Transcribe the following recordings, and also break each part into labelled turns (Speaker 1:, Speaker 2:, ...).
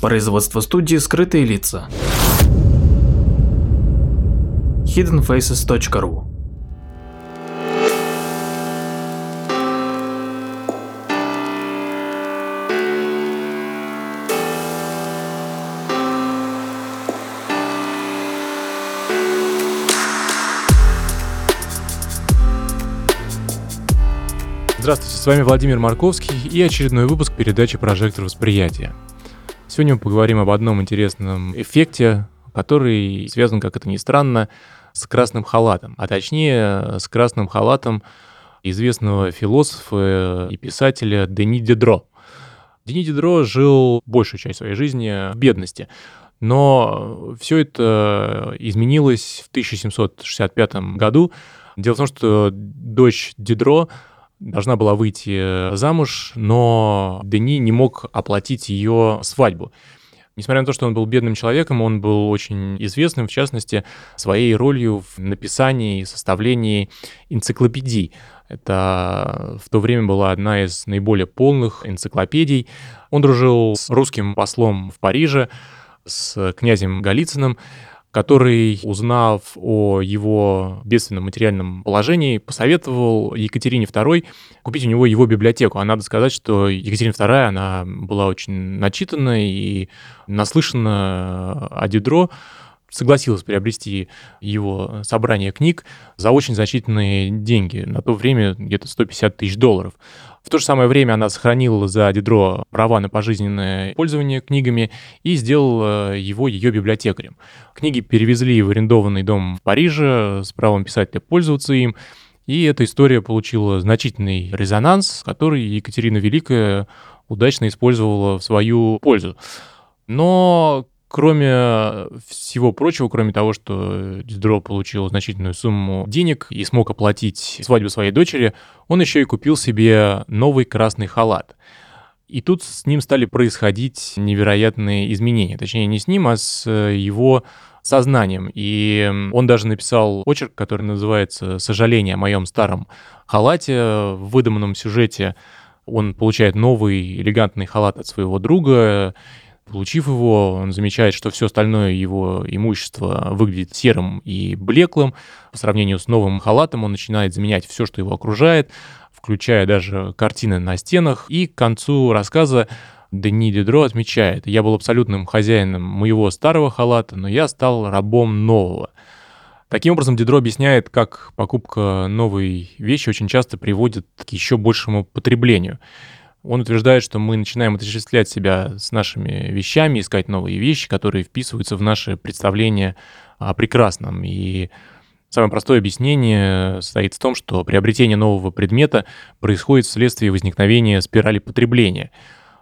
Speaker 1: Производство студии «Скрытые лица». hiddenfaces.ru
Speaker 2: Здравствуйте, с вами Владимир Марковский и очередной выпуск передачи «Прожектор восприятия». Сегодня мы поговорим об одном интересном эффекте, который связан, как это ни странно, с красным халатом, а точнее с красным халатом известного философа и писателя Дени Дидро. Дени Дидро жил большую часть своей жизни в бедности, но все это изменилось в 1765 году. Дело в том, что дочь Дидро должна была выйти замуж, но Дени не мог оплатить ее свадьбу. Несмотря на то, что он был бедным человеком, он был очень известным, в частности, своей ролью в написании и составлении энциклопедий. Это в то время была одна из наиболее полных энциклопедий. Он дружил с русским послом в Париже, с князем Голицыным, который, узнав о его бедственном материальном положении, посоветовал Екатерине II купить у него его библиотеку. А надо сказать, что Екатерина II, она была очень начитана и наслышана о Дидро, согласилась приобрести его собрание книг за очень значительные деньги, на то время где-то 150 тысяч долларов. В то же самое время она сохранила за Дидро права на пожизненное пользование книгами и сделала его ее библиотекарем. Книги перевезли в арендованный дом в Париже с правом писателя пользоваться им, и эта история получила значительный резонанс, который Екатерина Великая удачно использовала в свою пользу. Но Кроме всего прочего, кроме того, что Дидро получил значительную сумму денег и смог оплатить свадьбу своей дочери, он еще и купил себе новый красный халат. И тут с ним стали происходить невероятные изменения. Точнее, не с ним, а с его сознанием. И он даже написал очерк, который называется «Сожаление о моем старом халате». В выдуманном сюжете он получает новый элегантный халат от своего друга, Получив его, он замечает, что все остальное его имущество выглядит серым и блеклым. По сравнению с новым халатом он начинает заменять все, что его окружает, включая даже картины на стенах. И к концу рассказа Дени Дидро отмечает, «Я был абсолютным хозяином моего старого халата, но я стал рабом нового». Таким образом, Дидро объясняет, как покупка новой вещи очень часто приводит к еще большему потреблению. Он утверждает, что мы начинаем отождествлять себя с нашими вещами, искать новые вещи, которые вписываются в наше представление о прекрасном. И самое простое объяснение состоит в том, что приобретение нового предмета происходит вследствие возникновения спирали потребления.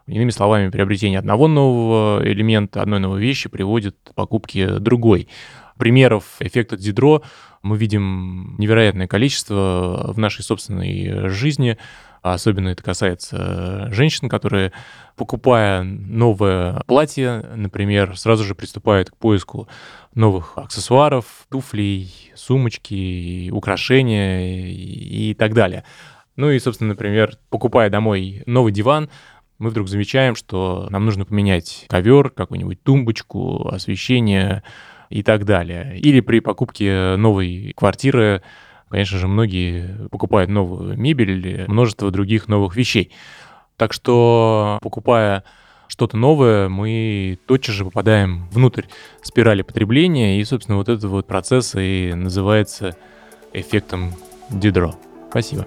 Speaker 2: Иными словами, приобретение одного нового элемента, одной новой вещи приводит к покупке другой. Примеров эффекта Дидро мы видим невероятное количество в нашей собственной жизни. Особенно это касается женщин, которые, покупая новое платье, например, сразу же приступают к поиску новых аксессуаров, туфлей, сумочки, украшения и так далее. Ну и, собственно, например, покупая домой новый диван, мы вдруг замечаем, что нам нужно поменять ковер, какую-нибудь тумбочку, освещение и так далее. Или при покупке новой квартиры Конечно же, многие покупают новую мебель множество других новых вещей. Так что, покупая что-то новое, мы тотчас же попадаем внутрь спирали потребления, и, собственно, вот этот вот процесс и называется эффектом Дидро. Спасибо.